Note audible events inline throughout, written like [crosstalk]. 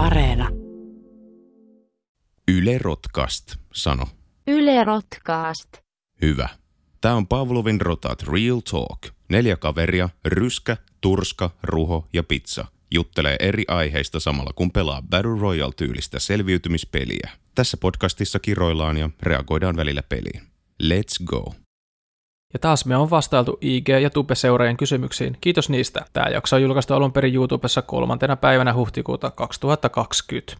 Areena. Yle Rotkast, sano. Yle Rotkaast. Hyvä. Tämä on Pavlovin rotat Real Talk. Neljä kaveria, ryskä, turska, ruho ja pizza. Juttelee eri aiheista samalla kun pelaa Battle Royale-tyylistä selviytymispeliä. Tässä podcastissa kiroillaan ja reagoidaan välillä peliin. Let's go. Ja taas me on vastailtu IG- ja Tube-seuraajien kysymyksiin. Kiitos niistä. Tämä jakso on julkaistu alun perin YouTubessa kolmantena päivänä huhtikuuta 2020.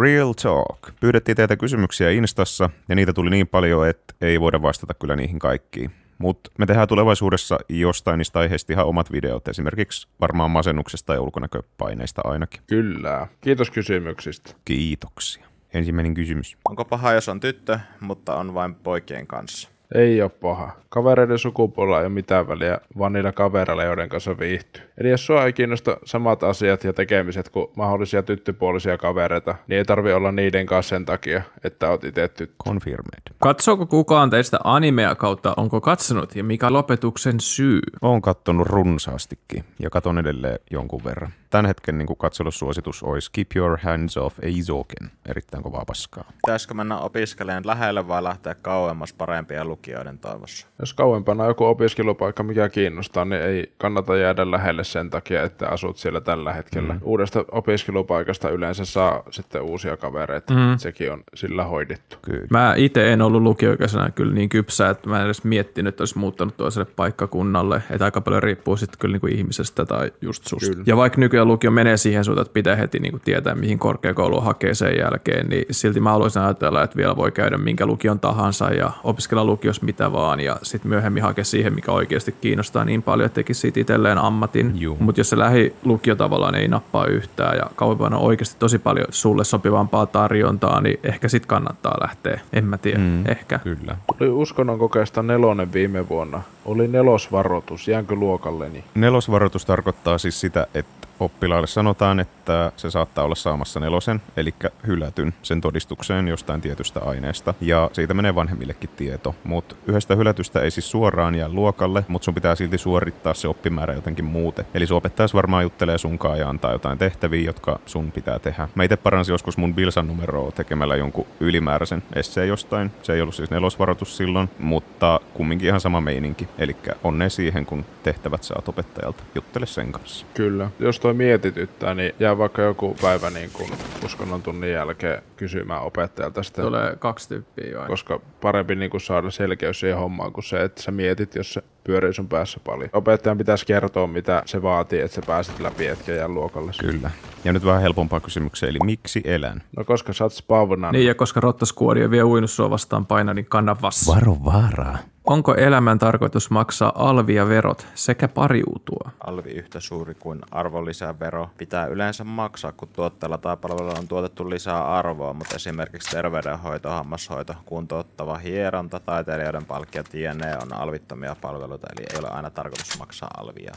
Real Talk. Pyydettiin teitä kysymyksiä Instassa, ja niitä tuli niin paljon, että ei voida vastata kyllä niihin kaikkiin. Mutta me tehdään tulevaisuudessa jostain niistä aiheista ihan omat videot, esimerkiksi varmaan masennuksesta ja ulkonäköpaineista ainakin. Kyllä. Kiitos kysymyksistä. Kiitoksia. Ensimmäinen kysymys. Onko paha, jos on tyttö, mutta on vain poikien kanssa? Ei ole paha. Kavereiden sukupuolella ei ole mitään väliä, vaan niillä kavereilla, joiden kanssa viihtyy. Eli jos sua ei kiinnosta samat asiat ja tekemiset kuin mahdollisia tyttöpuolisia kavereita, niin ei tarvi olla niiden kanssa sen takia, että oot itse tyttö. Confirmed. Katsooko kukaan teistä animea kautta, onko katsonut ja mikä lopetuksen syy? Oon kattonut runsaastikin ja katon edelleen jonkun verran. Tämän hetken niin katselussuositus olisi Keep Your Hands Off Eizoken. Erittäin kovaa paskaa. Pitäisikö mennä opiskelijan lähelle vai lähteä kauemmas parempien lukijoiden toivossa? Jos kauempana on joku opiskelupaikka, mikä kiinnostaa, niin ei kannata jäädä lähelle sen takia, että asut siellä tällä hetkellä. Mm. Uudesta opiskelupaikasta yleensä saa sitten uusia kavereita. Mm. Sekin on sillä hoidettu. Kyllä. Mä itse en ollut lukioikäisenä kyllä niin kypsä, että mä en edes miettinyt, että olisi muuttanut toiselle paikkakunnalle. Että aika paljon riippuu sitten kyllä niin kuin ihmisestä tai just susta. Kyllä. Ja vaikka nykyään lukio menee siihen suuntaan, että pitää heti niin kuin tietää, mihin korkeakoulu hakee sen jälkeen, niin silti mä haluaisin ajatella, että vielä voi käydä minkä lukion tahansa ja opiskella lukiossa mitä vaan ja sitten myöhemmin hakea siihen, mikä oikeasti kiinnostaa niin paljon, että tekisi siitä itselleen ammatin. Mutta jos se lähilukio tavallaan ei nappaa yhtään ja kauempana on oikeasti tosi paljon sulle sopivampaa tarjontaa, niin ehkä sit kannattaa lähteä. En mä tiedä, mm. ehkä. Kyllä. Oli uskonnon kokeesta nelonen viime vuonna. Oli nelosvaroitus. Jäänkö luokalleni? Nelosvaroitus tarkoittaa siis sitä, että oppilaalle sanotaan, että se saattaa olla saamassa nelosen, eli hylätyn sen todistukseen jostain tietystä aineesta. Ja siitä menee vanhemmillekin tieto. Mutta yhdestä hylätystä ei siis suoraan jää luokalle, mutta sun pitää silti suorittaa se oppimäärä jotenkin muuten. Eli sun opettajas varmaan juttelee sunkaan ja antaa jotain tehtäviä, jotka sun pitää tehdä. Mä itse paransin joskus mun Bilsan numeroa tekemällä jonkun ylimääräisen esseen jostain. Se ei ollut siis nelosvaroitus silloin, mutta kumminkin ihan sama meininki. Eli onne siihen, kun tehtävät saat opettajalta. Juttele sen kanssa. Kyllä. Jos toi mietityttää, niin jää vaikka joku päivä niin kuin uskonnon tunnin jälkeen kysymään opettajalta sitten. Tulee kaksi tyyppiä vai? koska parempi niin kuin saada selkeys siihen hommaan kuin se, että sä mietit, jos se pyörii sun päässä paljon. Opettajan pitäisi kertoa, mitä se vaatii, että sä pääset läpi etkä jää luokalle. Kyllä. Ja nyt vähän helpompaa kysymyksiä, eli miksi elän? No koska sä oot spavnan. Niin, ja koska rottaskuori on vielä uinut sua vastaan paina, niin kanna vassa. Varo vaaraa. Onko elämän tarkoitus maksaa alvi ja verot sekä pariutua? Alvi yhtä suuri kuin arvonlisävero pitää yleensä maksaa, kun tuotteella tai palvelulla on tuotettu lisää arvoa, mutta esimerkiksi terveydenhoito, hammashoito, kuntouttava hieronta, taiteilijoiden palkkiot jne. on alvittomia palveluita, eli ei ole aina tarkoitus maksaa alvia.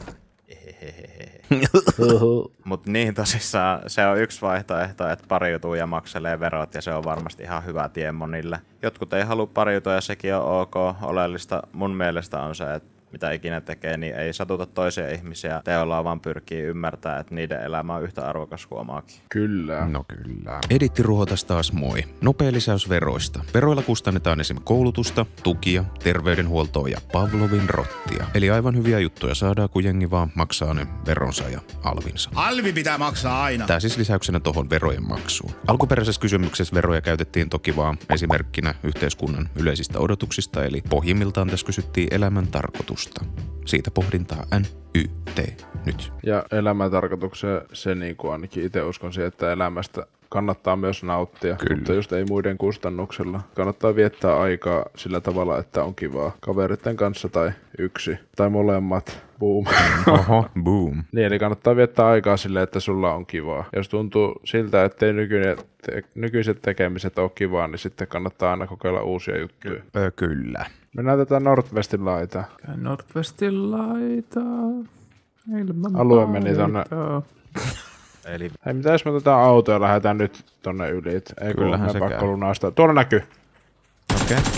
Mutta niin tosissaan se on yksi vaihtoehto, että pariutuu ja makselee verot ja se on varmasti ihan hyvä tie monille. Jotkut ei halua pariutua ja sekin on ok. Oleellista mun mielestä on se, että mitä ikinä tekee, niin ei satuta toisia ihmisiä teollaan, vaan pyrkii ymmärtää, että niiden elämä on yhtä arvokas kuin omaakin. Kyllä. No kyllä. Editti Ruhotas taas moi. Nopea lisäys veroista. Veroilla kustannetaan esim. koulutusta, tukia, terveydenhuoltoa ja Pavlovin rottia. Eli aivan hyviä juttuja saadaan, kun jengi vaan maksaa ne veronsa ja alvinsa. Alvi pitää maksaa aina. Tämä siis lisäyksenä tuohon verojen maksuun. Alkuperäisessä kysymyksessä veroja käytettiin toki vaan esimerkkinä yhteiskunnan yleisistä odotuksista, eli pohjimmiltaan tässä kysyttiin elämän tarkoitusta. Siitä pohdintaa NYT nyt. Ja elämän tarkoitukseen se niin kuin ainakin itse uskon siihen, että elämästä kannattaa myös nauttia, Kyllä. mutta just ei muiden kustannuksella. Kannattaa viettää aikaa sillä tavalla, että on kivaa kaveritten kanssa tai yksi tai molemmat. Boom. Oho, boom. [laughs] niin, eli kannattaa viettää aikaa sille, että sulla on kivaa. Jos tuntuu siltä, ettei nykyinen te- nykyiset tekemiset ole kivaa, niin sitten kannattaa aina kokeilla uusia juttuja. Ö, kyllä. Mennään tätä Northwestin laitaa. Nordwestin laita. Ilman Alue meni tonne. laitaa. [laughs] Eli Hei, mitä jos me otetaan auto ja lähdetään nyt tonne yli? Ei Kyllähän se pakko käy. lunastaa. Tuolla näkyy. Okei. Okay.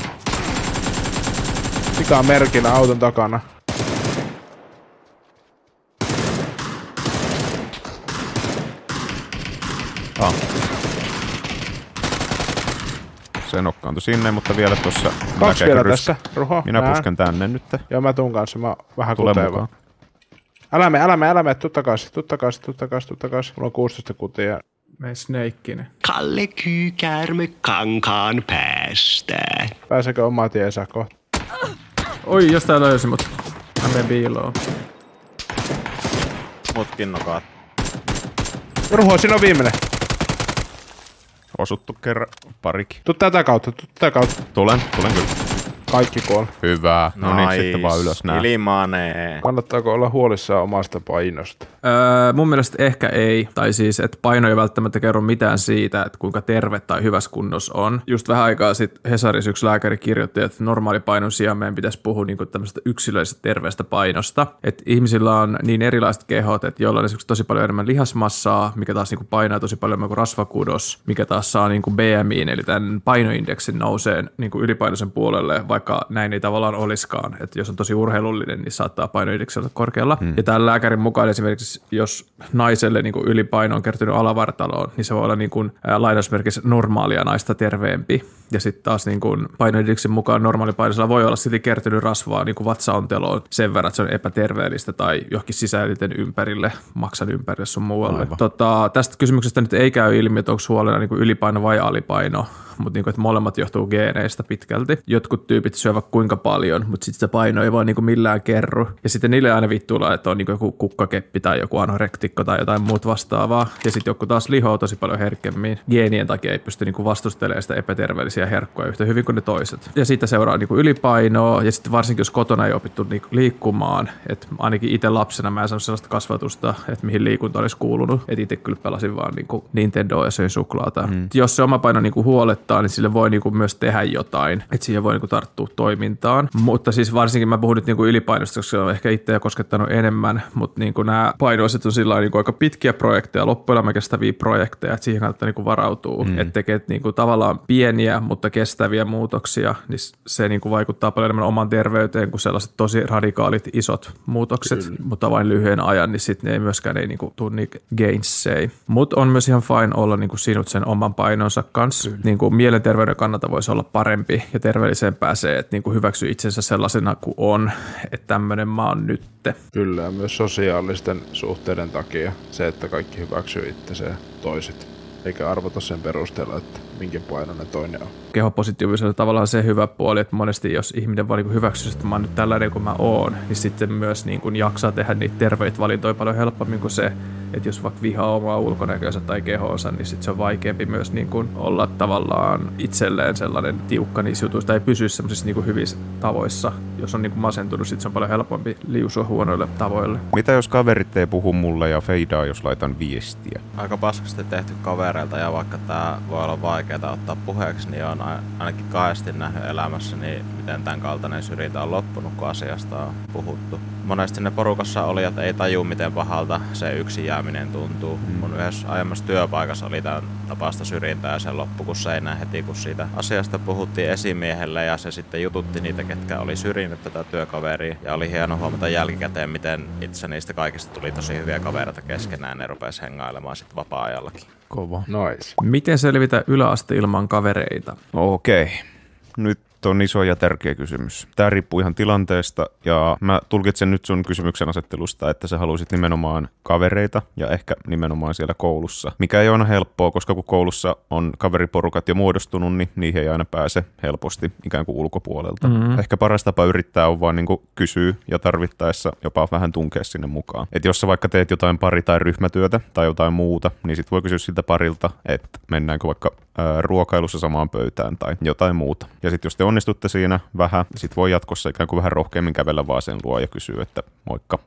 Mikä on merkillä auton takana? Ah. Se nokkaantui sinne, mutta vielä tuossa... Kaksi vielä tässä, Ruho. Minä Nää. pusken tänne nyt. Joo, mä tuun kanssa. Mä vähän Tule kuteva. mukaan. Älä me, älä me, älä me. Tuu takaisin, tuu takaisin, tuu takaisin, tuu takaisin. Mulla on 16 kutia. Me sneikkinen. Kalle Kyykäärme kankaan päästä. Pääseekö oma tiensä kohta? Oi, jostain löysi mut. Mä menen piiloon. Mutkin nokaat. Ruho, siinä on viimeinen. Osuttu kerran parikin. Tuu tätä kautta, tuu tätä kautta. Tulen, tulen kyllä. Kaikki kuoli. Hyvä. No niin, sitten vaan ylös nää. Ilmanee. Kannattaako olla huolissaan omasta painosta? Öö, mun mielestä ehkä ei, tai siis, että paino ei välttämättä kerro mitään siitä, että kuinka terve tai hyvässä kunnossa on. Just vähän aikaa sitten Hesarissa yksi lääkäri kirjoitti, että normaali painon sijaan meidän pitäisi puhua niinku tämmöisestä yksilöllisestä terveestä painosta. Että ihmisillä on niin erilaiset kehot, että joilla on esimerkiksi tosi paljon enemmän lihasmassaa, mikä taas niinku painaa tosi paljon enemmän kuin rasvakudos, mikä taas saa niinku BMIin, eli tämän painoindeksin nousee niinku ylipainoisen puolelle, vaikka näin ei tavallaan olisikaan. Että jos on tosi urheilullinen, niin saattaa painoindeksi olla korkealla. Hmm. Ja tämän lääkärin mukaan esimerkiksi, jos naiselle niin kuin ylipaino on kertynyt alavartaloon, niin se voi olla niin kuin, ää, lainausmerkissä normaalia naista terveempi. Ja sitten taas niin kuin painoindeksin mukaan normaalipainoisella voi olla silti kertynyt rasvaa niin kuin vatsaonteloon sen verran, että se on epäterveellistä tai johonkin sisäelinten ympärille, maksan ympärille sun muualle. Tota, tästä kysymyksestä nyt ei käy ilmi, että onko huolena niin kuin ylipaino vai alipaino, mutta niin kuin, että molemmat johtuu geeneistä pitkälti. Jotkut tyypit syövät kuinka paljon, mutta sitten se paino ei vaan niin kuin millään kerru. Ja sitten niille aina vittuilla, että on niin kuin joku kukkakeppi tai joku anorektikko tai jotain muut vastaavaa. Ja sitten joku taas lihoo tosi paljon herkemmin. Geenien takia ei pysty niin kuin vastustelemaan sitä epäterveellisiä herkkuja yhtä hyvin kuin ne toiset. Ja siitä seuraa niin kuin ylipainoa ja sitten varsinkin jos kotona ei opittu niinku liikkumaan, että ainakin itse lapsena mä en saanut sellaista kasvatusta, että mihin liikunta olisi kuulunut. Että itse kyllä pelasin vaan niin kuin Nintendoa ja söin suklaata. Mm. Jos se oma paino niin kuin huolettaa, niin sille voi niin kuin myös tehdä jotain, että siihen voi niin kuin tarttua toimintaan. Mutta siis varsinkin mä puhun nyt niin kuin ylipainosta, koska se on ehkä itseä koskettanut enemmän, mutta niin kuin nämä painoiset on sillä niin kuin aika pitkiä projekteja, loppuelämä kestäviä projekteja, että siihen kannattaa niin kuin varautua, mm. että tekee niin kuin tavallaan pieniä, mutta kestäviä muutoksia, niin se niin kuin vaikuttaa paljon enemmän oman terveyteen kuin sellaiset tosi radikaalit isot muutokset, Kyllä. mutta vain lyhyen ajan, niin sitten ne ei myöskään ei niin kuin tule niin gainsei. Mutta on myös ihan fine olla niin kuin sinut sen oman painonsa kanssa. Niin kuin mielenterveyden kannalta voisi olla parempi ja terveellisempää se, että niin kuin hyväksyy itsensä sellaisena kuin on, että tämmöinen mä oon nytte. Kyllä, myös sosiaalisten suhteiden takia se, että kaikki hyväksyy itse ja toiset. Eikä arvota sen perusteella, että minkä painoinen toinen on. kehopositiivisuudella tavallaan se hyvä puoli, että monesti jos ihminen vaan niin hyväksyy, että mä oon nyt tällainen kuin mä oon, niin sitten myös niin kuin jaksaa tehdä niitä terveitä valintoja paljon helpommin kuin se, että jos vaikka vihaa omaa ulkonäköönsä tai kehoonsa, niin sitten se on vaikeampi myös niin kuin olla tavallaan itselleen sellainen tiukka niissä jutuissa tai pysyä semmoisissa niin kuin hyvissä tavoissa. Jos on niin kuin masentunut, sitten se on paljon helpompi liusua huonoille tavoille. Mitä jos kaverit ei puhu mulle ja feidaa, jos laitan viestiä? Aika paskasti tehty kavereilta ja vaikka tää voi olla vaikeaa ottaa puheeksi, niin on ainakin kahdesti nähnyt elämässäni, miten tämän kaltainen syrjintä on loppunut, kun asiasta on puhuttu. Monesti ne porukassa olijat ei taju, miten pahalta se yksin jääminen tuntuu. Mm. Mun yhdessä aiemmassa työpaikassa oli tämän tapaista syrjintää ja se loppui kun seinään heti, kun siitä asiasta puhuttiin esimiehelle ja se sitten jututti niitä, ketkä oli syrjinyt tätä työkaveria. Ja oli hieno huomata jälkikäteen, miten itse niistä kaikista tuli tosi hyviä kavereita keskenään. Ne rupesi hengailemaan sitten vapaa-ajallakin. Kova. Nice. Miten selvitä yläaste ilman kavereita? Okei. Nyt on iso ja tärkeä kysymys. Tämä riippuu ihan tilanteesta ja mä tulkitsen nyt sun kysymyksen asettelusta, että sä halusit nimenomaan kavereita ja ehkä nimenomaan siellä koulussa. Mikä ei ole aina helppoa, koska kun koulussa on kaveriporukat jo muodostunut, niin niihin ei aina pääse helposti ikään kuin ulkopuolelta. Mm-hmm. Ehkä paras tapa yrittää on vaan niin kysyä ja tarvittaessa jopa vähän tunkea sinne mukaan. Et jos sä vaikka teet jotain pari- tai ryhmätyötä tai jotain muuta, niin sit voi kysyä siltä parilta, että mennäänkö vaikka ruokailussa samaan pöytään tai jotain muuta. Ja sitten jos te onnistutte siinä vähän, sit voi jatkossa ikään kuin vähän rohkeammin kävellä vaan sen luo ja kysyä, että moikka,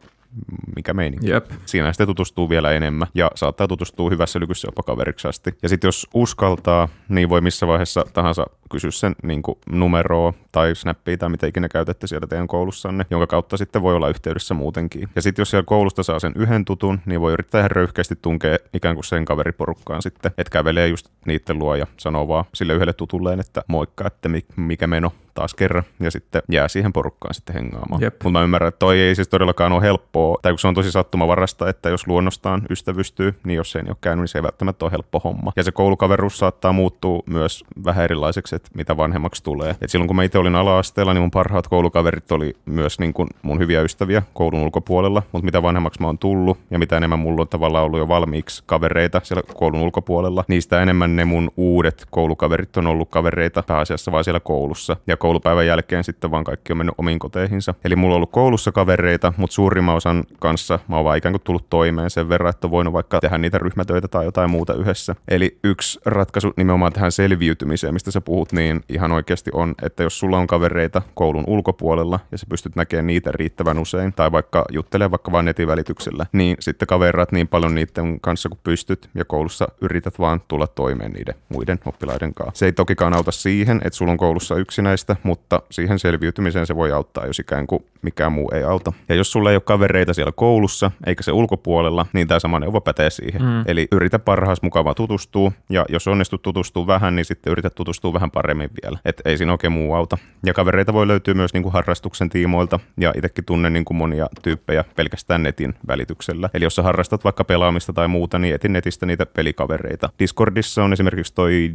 mikä meininki. Jep. Siinä sitten tutustuu vielä enemmän ja saattaa tutustua hyvässä lykyssä jopa kaveriksi asti. Ja sitten jos uskaltaa, niin voi missä vaiheessa tahansa kysyä sen niin numeroa tai snappia tai mitä ikinä käytätte siellä teidän koulussanne, jonka kautta sitten voi olla yhteydessä muutenkin. Ja sitten jos siellä koulusta saa sen yhden tutun, niin voi yrittää ihan röyhkeästi tunkea ikään kuin sen kaveriporukkaan sitten, että kävelee just niiden luo ja sanoo vaan sille yhdelle tutulleen, että moikka, että mi- mikä meno taas kerran ja sitten jää siihen porukkaan sitten hengaamaan. Jep. Mutta mä ymmärrän, että toi ei siis todellakaan ole helppoa, tai kun se on tosi sattumavarasta, että jos luonnostaan ystävystyy, niin jos se ei ole käynyt, niin se ei välttämättä ole helppo homma. Ja se koulukaveruus saattaa muuttua myös vähän erilaiseksi, että mitä vanhemmaksi tulee. Et silloin kun mä itse olin ala-asteella, niin mun parhaat koulukaverit oli myös niin kuin mun hyviä ystäviä koulun ulkopuolella, mutta mitä vanhemmaksi mä oon tullut ja mitä enemmän mulla on tavallaan ollut jo valmiiksi kavereita siellä koulun ulkopuolella, niistä enemmän ne mun uudet koulukaverit on ollut kavereita pääasiassa vaan siellä koulussa. Ja koulupäivän jälkeen sitten vaan kaikki on mennyt omiin koteihinsa. Eli mulla on ollut koulussa kavereita, mutta suurimman osan kanssa mä oon vaan ikään kuin tullut toimeen sen verran, että on voinut vaikka tehdä niitä ryhmätöitä tai jotain muuta yhdessä. Eli yksi ratkaisu nimenomaan tähän selviytymiseen, mistä sä puhut, niin ihan oikeasti on, että jos sulla on kavereita koulun ulkopuolella ja sä pystyt näkemään niitä riittävän usein, tai vaikka juttelee vaikka vain netin välityksellä, niin sitten kaveraat niin paljon niiden kanssa kuin pystyt ja koulussa yrität vaan tulla toimeen niiden muiden oppilaiden kanssa. Se ei tokikaan auta siihen, että sulla on koulussa yksinäistä, mutta siihen selviytymiseen se voi auttaa, jos ikään kuin mikään muu ei auta. Ja jos sulla ei ole kavereita siellä koulussa, eikä se ulkopuolella, niin tämä sama neuvo pätee siihen. Mm. Eli yritä parhaas mukavaa tutustua, ja jos onnistut tutustua vähän, niin sitten yritä tutustua vähän paremmin vielä. Et ei siinä oikein muu auta. Ja kavereita voi löytyä myös niin kuin harrastuksen tiimoilta, ja itsekin tunnen niin kuin monia tyyppejä pelkästään netin välityksellä. Eli jos sä harrastat vaikka pelaamista tai muuta, niin etin netistä niitä pelikavereita. Discordissa on esimerkiksi toi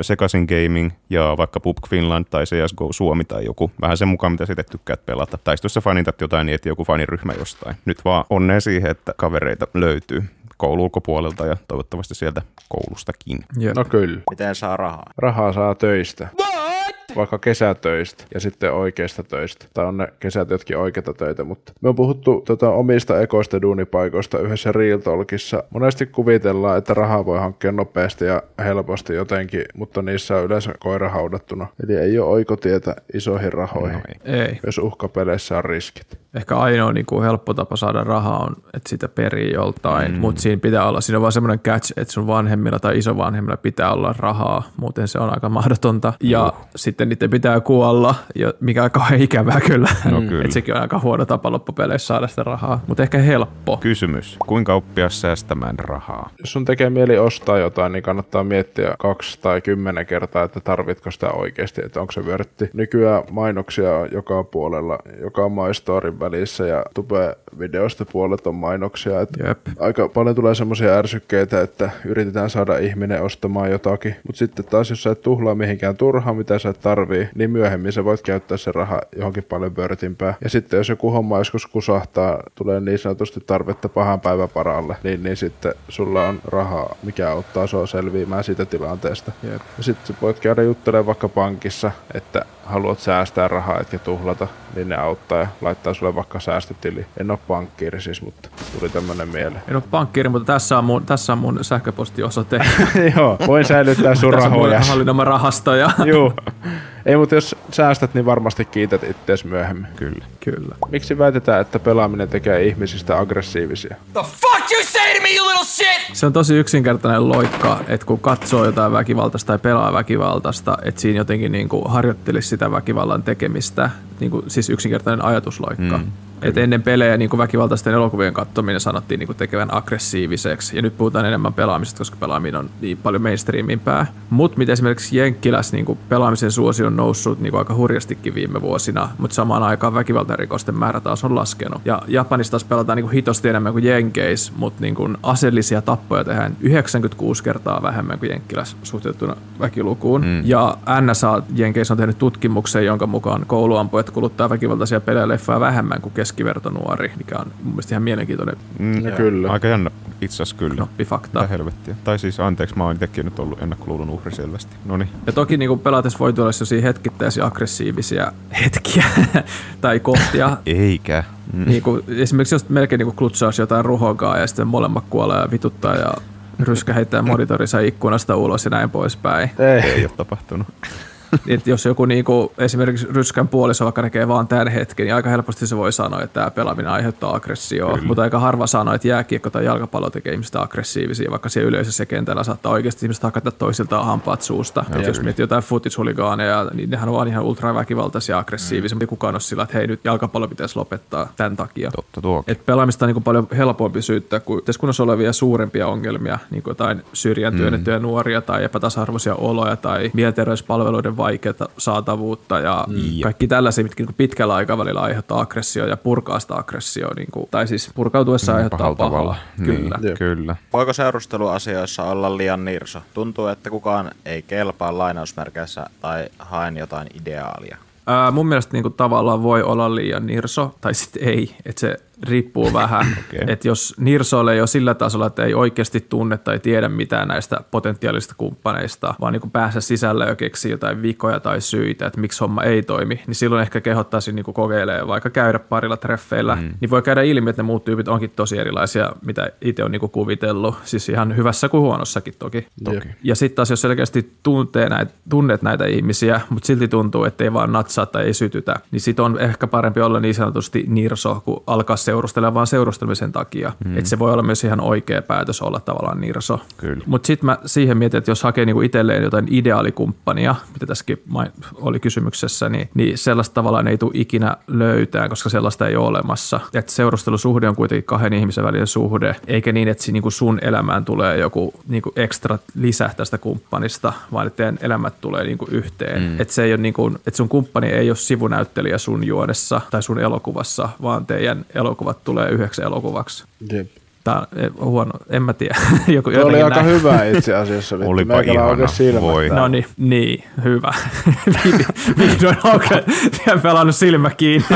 Sekasin Gaming ja vaikka PUBG Finland tai CSGO Suomi tai joku. Vähän sen mukaan, mitä sä itse tykkäät pelata. Tai sitten jos sä fanitat jotain, niin eti joku faniryhmä jostain. Nyt vaan onnea siihen, että kavereita löytyy koulun ulkopuolelta ja toivottavasti sieltä koulustakin. Jep. No kyllä. Miten saa rahaa? Rahaa saa töistä. Vaikka kesätöistä ja sitten oikeista töistä. Tai on ne kesät jotkin oikeita töitä, mutta me on puhuttu tota, omista ekoista duunipaikoista yhdessä Real Talkissa. Monesti kuvitellaan, että rahaa voi hankkia nopeasti ja helposti jotenkin, mutta niissä on yleensä koira haudattuna. Eli ei ole oikotietä isoihin rahoihin. No ei. Ei. Myös uhkapeleissä on riskit. Ehkä ainoa niin kuin helppo tapa saada rahaa on, että sitä perii joltain, mm. mutta siinä pitää olla, siinä on vaan semmoinen catch, että sun vanhemmilla tai isovanhemmilla pitää olla rahaa, muuten se on aika mahdotonta. Ja uh. Sitten niiden pitää kuolla, ja mikä on kauhean ikävää kyllä. No [laughs] kyllä. Et sekin on aika huono tapa loppupeleissä saada sitä rahaa, mutta ehkä helppo. Kysymys. Kuinka oppia säästämään rahaa? Jos sun tekee mieli ostaa jotain, niin kannattaa miettiä kaksi tai kymmenen kertaa, että tarvitko sitä oikeasti, että onko se vörtti. Nykyään mainoksia on joka puolella, joka maistorin välissä ja tube-videosta puolet on mainoksia. Että Jep. aika paljon tulee semmoisia ärsykkeitä, että yritetään saada ihminen ostamaan jotakin. Mutta sitten taas, jos sä et tuhlaa mihinkään turhaan, mitä sä et tarvii, niin myöhemmin sä voit käyttää se raha johonkin paljon vörtimpää. Ja sitten jos joku homma joskus kusahtaa, tulee niin sanotusti tarvetta pahan päiväparalle, niin, niin sitten sulla on rahaa, mikä auttaa sua selviämään siitä tilanteesta. Jep. Ja sitten voit käydä juttelemaan vaikka pankissa, että haluat säästää rahaa etkä tuhlata, niin ne auttaa ja laittaa sulle vaikka säästötili. En ole pankkiiri siis, mutta tuli tämmönen mieleen. En ole pankkiiri, mutta tässä on mun, tässä on mun sähköpostiosoite. [laughs] Joo, voin säilyttää sun tässä on mun rahoja. hallinnoima rahastoja. Joo. Ei, mutta jos säästät, niin varmasti kiität ittees myöhemmin. Kyllä. Kyllä. Miksi väitetään, että pelaaminen tekee ihmisistä aggressiivisia? Se on tosi yksinkertainen loikka, että kun katsoo jotain väkivaltaista tai pelaa väkivaltaista, että siinä jotenkin niin kuin harjoittelisi sitä väkivallan tekemistä, niin kuin, siis yksinkertainen ajatusloikka. Mm. Et ennen pelejä niin kuin väkivaltaisten elokuvien katsominen sanottiin niin kuin tekevän aggressiiviseksi, ja nyt puhutaan enemmän pelaamisesta, koska pelaaminen on niin paljon mainstreamimpää. Mutta mitä esimerkiksi Jenkkilässä niin kuin pelaamisen suosio on noussut niin kuin aika hurjastikin viime vuosina, mutta samaan aikaan väkivaltarikosten määrä taas on laskenut. Ja Japanissa taas pelataan niin kuin hitosti enemmän kuin Jenkeis, mutta niin kuin aseellisia tappoja tehdään 96 kertaa vähemmän kuin Jenkkilässä suhteutettuna väkilukuun. Mm. Ja NSA Jenkeissä on tehnyt tutkimuksen, jonka mukaan kouluampujat kuluttaa väkivaltaisia pelejä leffoja vähemmän kuin keskivertonuori, mikä on mun mielestä ihan mielenkiintoinen Mm, Ja kyllä. Aika jännä itse asiassa kyllä. knoppifakta. Mitä helvettiä. Tai siis anteeksi, mä oon itsekin nyt ollut ennakkoluulon uhri selvästi. No niin. Ja toki niin kuin pelatessa voi tulla sellaisia hetkittäisiä aggressiivisia hetkiä [laughs] tai kohtia. Eikä. Mm. niin kuin, esimerkiksi jos melkein niin kuin klutsaisi jotain ruhogaa ja sitten molemmat kuolee ja vituttaa ja ryskä heittää monitorissa ikkunasta ulos ja näin poispäin. Ei. Ei ole tapahtunut. Et jos joku niinku, esimerkiksi ryskän puoliso vaikka näkee vaan tämän hetken, niin aika helposti se voi sanoa, että tämä pelaaminen aiheuttaa aggressioa. Mutta aika harva sanoo, että jääkiekko tai jalkapallo tekee ihmistä aggressiivisia, vaikka siellä yleisössä kentällä saattaa oikeasti ihmiset hakata toisiltaan hampaat suusta. Et jos miettii jotain futishuligaaneja, niin nehän on ihan ultraväkivaltaisia ja aggressiivisia, mutta kukaan on sillä, että hei nyt jalkapallo pitäisi lopettaa tämän takia. Totta tuo. Et pelaamista on niin paljon helpompi syyttää kuin yhteiskunnassa olevia suurempia ongelmia, niin kuin jotain syrjään työnnettyjä nuoria tai epätasa-arvoisia oloja tai mielenterveyspalveluiden vaikeaa saatavuutta ja mm. kaikki tällaisia, mitkä niin pitkällä aikavälillä aiheuttaa aggressio ja purkaa sitä aggressioa, niin kuin, tai siis purkautuessa aiheuttaa pahaa. Kyllä. Niin, kyllä. Voiko seurusteluasioissa olla liian nirso? Tuntuu, että kukaan ei kelpaa lainausmerkeissä tai haen jotain ideaalia. Ää, mun mielestä niin kuin, tavallaan voi olla liian nirso, tai sitten ei. Että se riippuu [laughs] vähän. okay. Että jos Nirsoille ei ole sillä tasolla, että ei oikeasti tunne tai tiedä mitään näistä potentiaalisista kumppaneista, vaan niin päässä sisällä jo keksii jotain vikoja tai syitä, että miksi homma ei toimi, niin silloin ehkä kehottaisin niin kokeilemaan vaikka käydä parilla treffeillä, mm. niin voi käydä ilmi, että ne muut tyypit onkin tosi erilaisia, mitä itse on niin kuvitellut, siis ihan hyvässä kuin huonossakin toki. toki. Ja sitten taas, jos selkeästi tuntee näitä, tunnet näitä ihmisiä, mutta silti tuntuu, että ei vaan natsaa tai ei sytytä, niin sitten on ehkä parempi olla niin sanotusti nirso, kun alkaa seurustella vaan seurustelmisen takia. Mm. Että se voi olla myös ihan oikea päätös olla tavallaan nirso. Mutta sitten mä siihen mietin, että jos hakee niinku itselleen jotain ideaalikumppania, mitä tässäkin oli kysymyksessä, niin, niin sellaista tavallaan ei tule ikinä löytää, koska sellaista ei ole olemassa. Että seurustelusuhde on kuitenkin kahden ihmisen välinen suhde, eikä niin, että niinku sun elämään tulee joku niinku ekstra lisä tästä kumppanista, vaan että teidän elämät tulee niinku yhteen. Mm. Että se ei ole niinku, että sun kumppani ei ole sivunäyttelijä sun juonessa tai sun elokuvassa, vaan teidän elokuva elokuvat tulee yhdeksi elokuvaksi. Jep. Tämä on eh, huono, en mä tiedä. [laughs] Joku, Tuo oli aika näin. hyvä itse asiassa. Olipa ihana. Voi. No niin, niin, hyvä. [laughs] Vihdoin on pelannut silmä kiinni.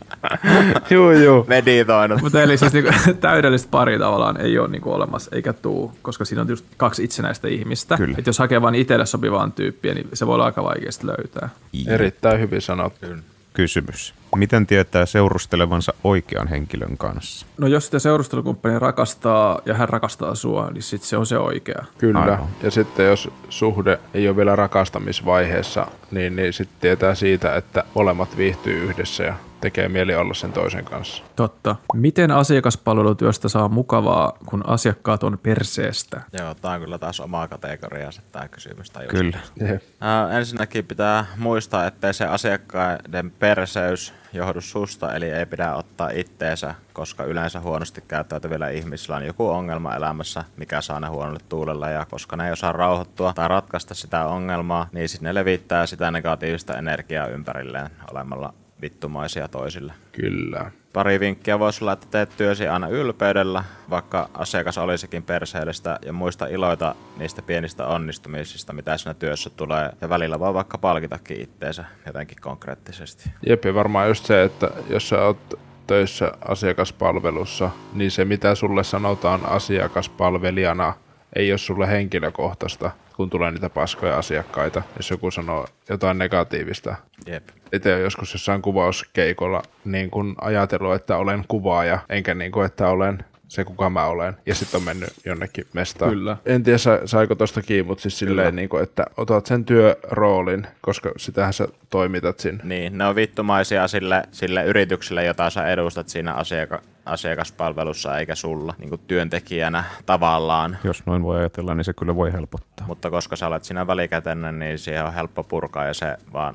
[laughs] juu, juu. Meditoinut. Mutta eli siis niinku, täydellistä pari tavallaan ei ole niinku olemassa, eikä tuu, koska siinä on just kaksi itsenäistä ihmistä. Kyllä. Et jos hakee vain itselle sopivaan tyyppiä, niin se voi olla aika vaikeasti löytää. Erittäin hyvin sanottu kysymys. Miten tietää seurustelevansa oikean henkilön kanssa? No jos sitä seurustelukumppani rakastaa ja hän rakastaa sua, niin sitten se on se oikea. Kyllä. Aivan. Ja sitten jos suhde ei ole vielä rakastamisvaiheessa, niin, niin sitten tietää siitä, että molemmat viihtyy yhdessä ja tekee mieli olla sen toisen kanssa. Totta. Miten asiakaspalvelutyöstä saa mukavaa, kun asiakkaat on perseestä? Joo, tämä on kyllä taas oma kategoriansa tämä kysymys. Tai kyllä. Äh, ensinnäkin pitää muistaa, ettei se asiakkaiden perseys johdu susta, eli ei pidä ottaa itteensä, koska yleensä huonosti käyttäytyvillä ihmisillä on joku ongelma elämässä, mikä saa ne huonolle tuulella, ja koska ne ei osaa rauhoittua tai ratkaista sitä ongelmaa, niin sitten ne levittää sitä negatiivista energiaa ympärilleen olemalla vittumaisia toisille. Kyllä. Pari vinkkiä voisi olla, että teet työsi aina ylpeydellä, vaikka asiakas olisikin perseellistä, ja muista iloita niistä pienistä onnistumisista, mitä siinä työssä tulee, ja välillä voi vaikka palkitakin itteensä jotenkin konkreettisesti. Jep, varmaan just se, että jos sä oot töissä asiakaspalvelussa, niin se mitä sulle sanotaan asiakaspalvelijana ei ole sulle henkilökohtaista, kun tulee niitä paskoja asiakkaita, jos joku sanoo jotain negatiivista. Jep. Itse joskus jossain kuvauskeikolla niin kun ajatellut, että olen kuvaaja, enkä niin kuin, että olen se, kuka mä olen, ja sitten on mennyt jonnekin mestaan. Kyllä. En tiedä, saiko tosta kiinni, mutta siis silleen, niin kuin, että otat sen työroolin, koska sitähän sä toimitat sinne. Niin, ne on vittumaisia sille, sille yritykselle, jota sä edustat siinä asiaka- asiakaspalvelussa, eikä sulla niin työntekijänä tavallaan. Jos noin voi ajatella, niin se kyllä voi helpottaa. Mutta koska sä olet siinä välikätenen, niin siihen on helppo purkaa, ja se vaan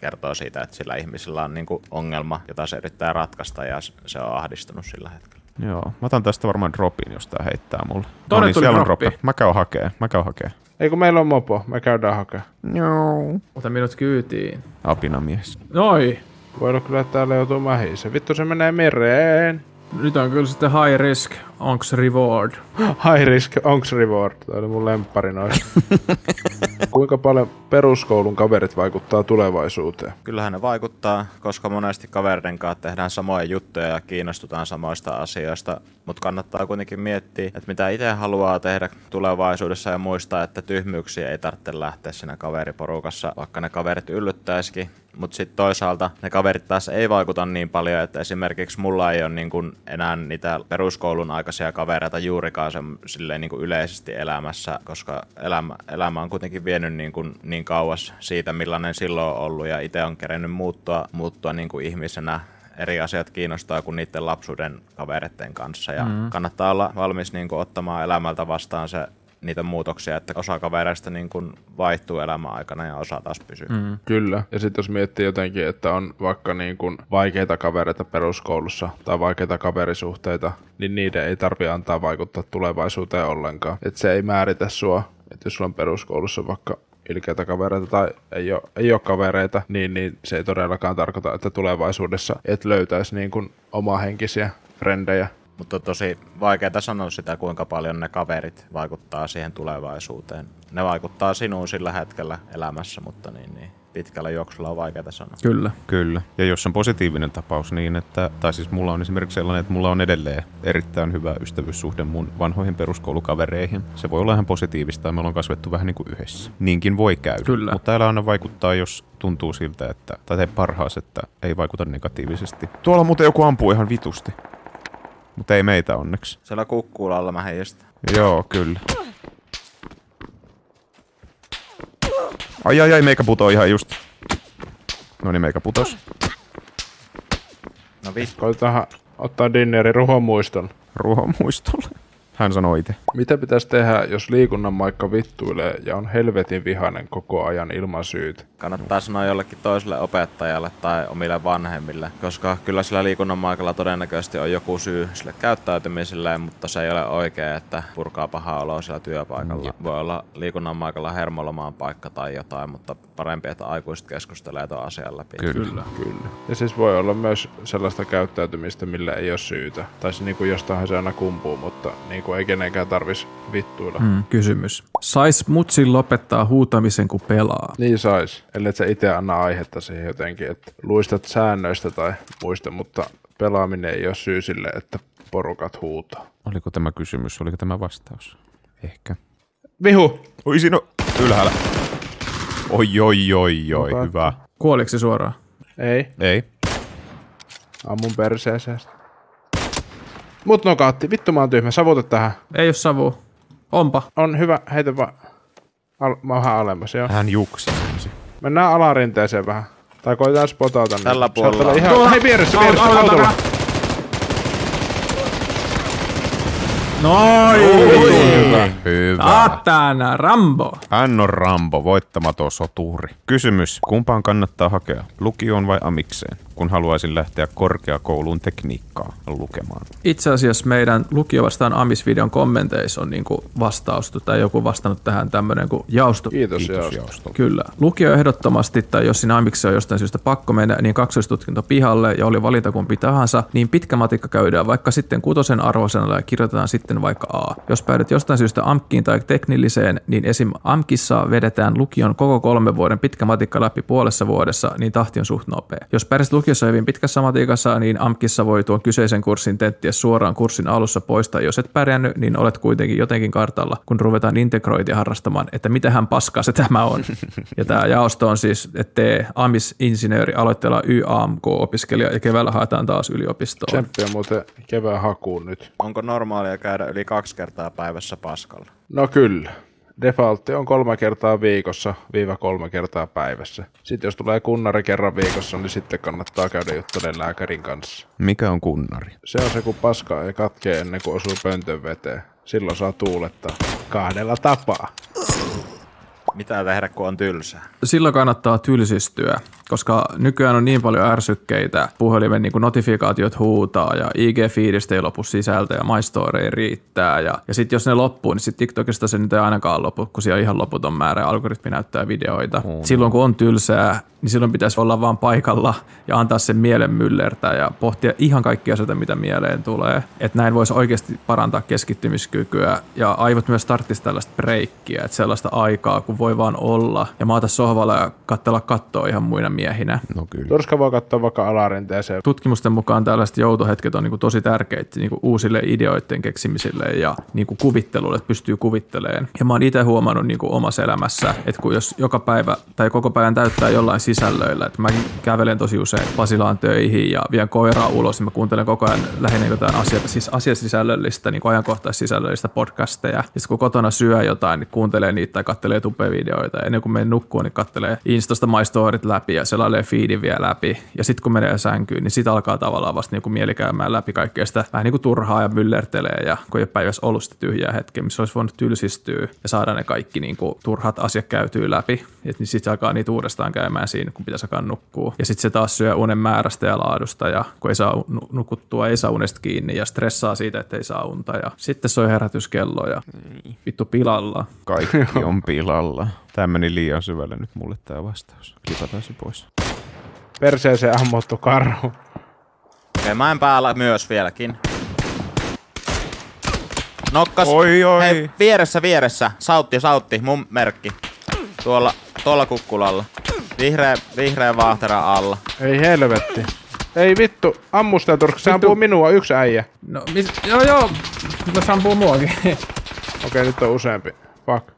kertoo siitä, että sillä ihmisellä on niin ongelma, jota se yrittää ratkaista, ja se on ahdistunut sillä hetkellä. Joo, mä otan tästä varmaan dropin, jos tää heittää mulle. Tuonne no niin, tuli droppi. droppi. Mä käyn hakee, mä käyn hakee. Ei kun meillä on mopo, me käydään hakee. Joo. Ota minut kyytiin. Apinamies. Noi. Voi olla kyllä, että täällä joutuu mähiin. Vittu se menee mereen. Nyt on kyllä sitten high risk, onks reward. high risk, onks reward. Tämä oli mun lemppari noista. [laughs] Kuinka paljon peruskoulun kaverit vaikuttaa tulevaisuuteen? Kyllähän ne vaikuttaa, koska monesti kaveriden kanssa tehdään samoja juttuja ja kiinnostutaan samoista asioista. Mutta kannattaa kuitenkin miettiä, että mitä itse haluaa tehdä tulevaisuudessa ja muistaa, että tyhmyyksiä ei tarvitse lähteä siinä kaveriporukassa, vaikka ne kaverit yllyttäisikin mutta sitten toisaalta ne kaverit taas ei vaikuta niin paljon, että esimerkiksi mulla ei ole niin kun enää niitä peruskoulun aikaisia kavereita juurikaan se, silleen niin kuin yleisesti elämässä, koska elämä, elämä on kuitenkin vienyt niin, kuin niin kauas siitä, millainen silloin on ollut ja itse on kerennyt muuttua, muuttua niin kuin ihmisenä eri asiat kiinnostaa kuin niiden lapsuuden kavereiden kanssa ja mm. kannattaa olla valmis niin kuin, ottamaan elämältä vastaan se niitä muutoksia, että osa kavereista niin kuin vaihtuu elämän aikana ja osa taas pysyy. Mm. Kyllä. Ja sitten jos miettii jotenkin, että on vaikka niin kuin vaikeita kavereita peruskoulussa tai vaikeita kaverisuhteita, niin niiden ei tarvitse antaa vaikuttaa tulevaisuuteen ollenkaan. Että se ei määritä sua. Että jos sulla on peruskoulussa vaikka ilkeitä kavereita tai ei ole, ei ole kavereita, niin, niin se ei todellakaan tarkoita, että tulevaisuudessa et löytäisi niin kuin omahenkisiä frendejä. Mutta tosi vaikeaa sanoa sitä, kuinka paljon ne kaverit vaikuttaa siihen tulevaisuuteen. Ne vaikuttaa sinuun sillä hetkellä elämässä, mutta niin, niin pitkällä juoksulla on vaikeaa sanoa. Kyllä. Kyllä. Ja jos on positiivinen tapaus niin, että, tai siis mulla on esimerkiksi sellainen, että mulla on edelleen erittäin hyvä ystävyyssuhde mun vanhoihin peruskoulukavereihin. Se voi olla ihan positiivista ja me ollaan kasvettu vähän niin kuin yhdessä. Niinkin voi käydä. Kyllä. Mutta älä aina vaikuttaa, jos tuntuu siltä, että, tai tee parhaas, että ei vaikuta negatiivisesti. Tuolla muuten joku ampuu ihan vitusti. Mutta ei meitä onneksi. Siellä kukkuulalla mä heistä. Joo, kyllä. Ai ai ai, meikä putoo ihan just. No niin, meikä putos. No vittu. Koitetaan ottaa Dinneri ruhon muiston. Ruohon muistolle. Hän sanoi itse. Mitä pitäisi tehdä, jos liikunnan maikka vittuilee ja on helvetin vihainen koko ajan ilman syytä? Kannattaa sanoa jollekin toiselle opettajalle tai omille vanhemmille, koska kyllä sillä liikunnan maikalla todennäköisesti on joku syy sille käyttäytymiselle, mutta se ei ole oikein, että purkaa pahaa oloa siellä työpaikalla. Voi olla liikunnan maikalla hermolomaan paikka tai jotain, mutta parempi, että aikuiset keskustelee tuon asian läpi. Kyllä. Kyllä. Ja siis voi olla myös sellaista käyttäytymistä, millä ei ole syytä. Tai se niin kuin jostain se aina kumpuu, mutta niin kuin ei kenenkään tarvis vittuilla. Mm. Mm, kysymys. Sais mutsin lopettaa huutamisen, kun pelaa? Niin sais, ellei sä itse anna aihetta siihen jotenkin, että luistat säännöistä tai muista, mutta pelaaminen ei ole syy sille, että porukat huutaa. Oliko tämä kysymys? Oliko tämä vastaus? Ehkä. Vihu! Oi siinä on ylhäällä. Oi, oi, oi, oi, Okei. hyvä. Kuoliko se suoraan? Ei, Ei. ammun perseeseen. Mut nokaatti, vittu mä oon tyhmä, savuta tähän. Ei jos savu. Onpa. On hyvä, heitä vaan. Al- mä oon vähän alemmas, joo. Hän juksi. Mennään alarinteeseen vähän. Tai koitetaan spotata. Tällä puolella. Ihan... Tuolla- Hei, vieressä, vieressä, au- autolla. Noin! Hyvä. Hyvä. Saatana, Rambo. Hän on Rambo, voittamaton soturi. Kysymys, kumpaan kannattaa hakea, lukioon vai amikseen, kun haluaisin lähteä korkeakouluun tekniikkaa lukemaan? Itse asiassa meidän lukio vastaan Amis-videon kommenteissa on niinku vastaus, tai joku vastannut tähän tämmöinen kuin jaosto. Kiitos, Kiitos Kiitos jaosto. Kyllä. Lukio ehdottomasti, tai jos sinä Amiksessa on jostain syystä pakko mennä, niin kaksoistutkinto pihalle ja oli valinta kumpi tahansa, niin pitkä matikka käydään vaikka sitten kutosen arvosanalla ja kirjoitetaan sitten vaikka A. Jos päädyt jostain syystä AMKkiin tai teknilliseen, niin esim. AMKissa vedetään lukion koko kolmen vuoden pitkä matikka läpi puolessa vuodessa, niin tahti on suht nopea. Jos pärjäsit lukiossa hyvin pitkässä matikassa, niin AMKissa voi tuon kyseisen kurssin tenttiä suoraan kurssin alussa poistaa. Jos et pärjännyt, niin olet kuitenkin jotenkin kartalla, kun ruvetaan integroitia harrastamaan, että mitähän paskaa se tämä on. Ja tämä jaosto on siis, että tee AMIS-insinööri aloitteella YAMK-opiskelija ja keväällä haetaan taas yliopistoon. Tsemppiä muuten kevään hakuun nyt. Onko normaalia käydä yli kaksi kertaa päivässä paskalla? No kyllä. Defaultti on kolme kertaa viikossa, viiva kolme kertaa päivässä. Sitten jos tulee kunnari kerran viikossa, niin sitten kannattaa käydä juttelemaan lääkärin kanssa. Mikä on kunnari? Se on se, kun paska ei katkee ennen kuin osuu pöntön veteen. Silloin saa tuulettaa kahdella tapaa. Mitä tehdä, kun on tylsää? silloin kannattaa tylsistyä, koska nykyään on niin paljon ärsykkeitä, puhelimen niin notifikaatiot huutaa ja IG-fiidistä ei lopu sisältö ja MyStory ei riittää. Ja, ja sitten jos ne loppuu, niin sitten TikTokista se nyt ei ainakaan lopu, kun siellä on ihan loputon määrä ja algoritmi näyttää videoita. Mm. Silloin kun on tylsää, niin silloin pitäisi olla vaan paikalla ja antaa sen mielen myllertää ja pohtia ihan kaikkia asioita, mitä mieleen tulee. Että näin voisi oikeasti parantaa keskittymiskykyä ja aivot myös tarttisi tällaista breikkiä, että sellaista aikaa, kun voi vaan olla ja maata sohvalla ja katsella kattoa ihan muina miehinä. No kyllä. Turska voi katsoa vaikka alarinteeseen. Tutkimusten mukaan tällaiset joutohetket on niinku tosi tärkeitä niinku uusille ideoiden keksimisille ja niinku kuvittelulle, että pystyy kuvittelemaan. Ja mä oon itse huomannut niinku omassa elämässä, että kun jos joka päivä tai koko päivän täyttää jollain sisällöillä, että mä kävelen tosi usein Pasilaan töihin ja vien koiraa ulos, niin mä kuuntelen koko ajan lähinnä jotain asiaa, siis asiasisällöllistä, niin ajankohtaisisällöllistä podcasteja. Ja sitten kun kotona syö jotain, niin kuuntelee niitä tai kattelee tubevideoita. Ja ennen kuin menee nukkuun, niin kattelee Instasta My Storyt läpi ja selailee feedin vielä läpi. Ja sitten kun menee sänkyyn, niin sitten alkaa tavallaan vasta niin mieli käymään läpi kaikkea sitä vähän niin kuin turhaa ja myllertelee. Ja kun ei ole päivässä ollut sitä tyhjää hetkeä, missä olisi voinut tylsistyä ja saada ne kaikki niin kuin turhat asiat käytyy läpi. Et niin sitten alkaa niitä uudestaan käymään siinä, kun pitäisi alkaa nukkua. Ja sitten se taas syö unen määrästä ja laadusta ja kun ei saa nu- nukuttua, ei saa unesta kiinni ja stressaa siitä, että ei saa unta. Ja sitten soi herätyskello ja vittu pilalla. Kaikki on pilalla. Aa, tämä meni liian syvälle nyt mulle tämä vastaus. Klipataan se pois. Perseeseen ammuttu karhu. Okei, mäen päällä myös vieläkin. Nokkas. Oi, oi. Hei, vieressä, vieressä. Sautti, sautti, mun merkki. Tuolla, tuolla kukkulalla. Vihreä, vihreä vaahtera alla. Ei helvetti. Ei vittu, ammu sitä turkka. Se ampuu minua, yksi äijä. No, mis, joo joo, mutta ampuu muakin. Okei, nyt on useampi. Fuck.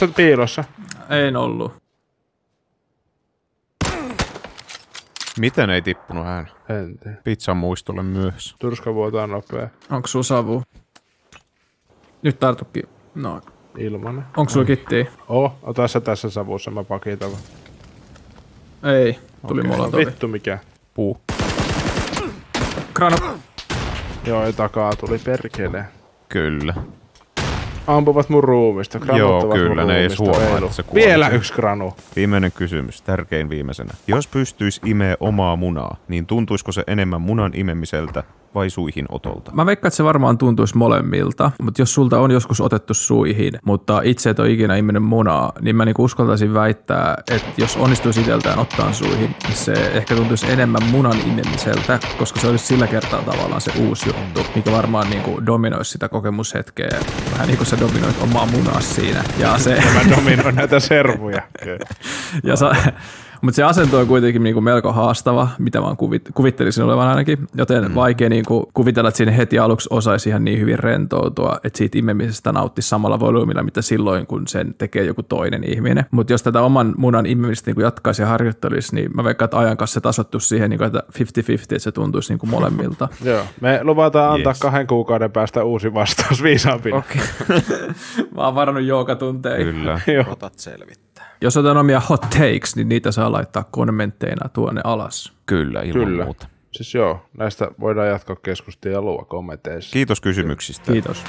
Sä piilossa? en ollut. Miten ei tippunut hän? En tiedä. Pizzan muistolle myös. Turska vuotaa nopea. Onko sulla savu? Nyt tartukin. No, Ilmanen. onko sulla kittiä? Oh, ota se tässä savussa, mä pakitan. Ei, tuli okay. mulla. Vittu mikä. Puu. Grano. Joo, takaa tuli perkele. Kyllä. Ampuvat mun ruumista, granuttavat kyllä, mun ne ei edes huomaa, että se. Vielä yksi granu. Viimeinen kysymys, tärkein viimeisenä. Jos pystyisi imee omaa munaa, niin tuntuisiko se enemmän munan imemiseltä vai suihin otolta? Mä veikkaan, että se varmaan tuntuisi molemmilta, mutta jos sulta on joskus otettu suihin, mutta itse et ole ikinä imennyt munaa, niin mä niinku uskaltaisin väittää, että jos onnistuisi itseltään ottaa suihin, niin se ehkä tuntuisi enemmän munan imemiseltä, koska se olisi sillä kertaa tavallaan se uusi juttu, mikä varmaan niinku dominoisi sitä kokemushetkeä. Vähän niin kuin sä dominoit omaa munaa siinä. Ja se, [laughs] Mä dominoin näitä servuja. ja sa, mutta se asento on kuitenkin niinku melko haastava, mitä mä kuvit, kuvittelisin olevan ainakin, joten mm. vaikea niinku kuvitella, että siinä heti aluksi osaisi ihan niin hyvin rentoutua, että siitä imemisestä nauttisi samalla volyymilla, mitä silloin, kun sen tekee joku toinen ihminen. Mutta jos tätä oman munan imemistä niinku jatkaisi ja harjoittelisi, niin mä veikkaan, että ajan kanssa se tasottuisi siihen, niinku, että 50-50, että se tuntuisi niinku molemmilta. [laughs] Joo, me luvataan antaa Yes. kahden kuukauden päästä uusi vastaus viisaampina. Okei. [laughs] mä oon varannut joogatunteja. Kyllä. [laughs] Joo. Otat selvittää. Jos otan omia hot takes, niin niitä saa laittaa kommentteina tuonne alas. Kyllä, ilman Kyllä. muuta. Siis joo, näistä voidaan jatkaa keskustelua kommenteissa. Kiitos kysymyksistä. Kiitos.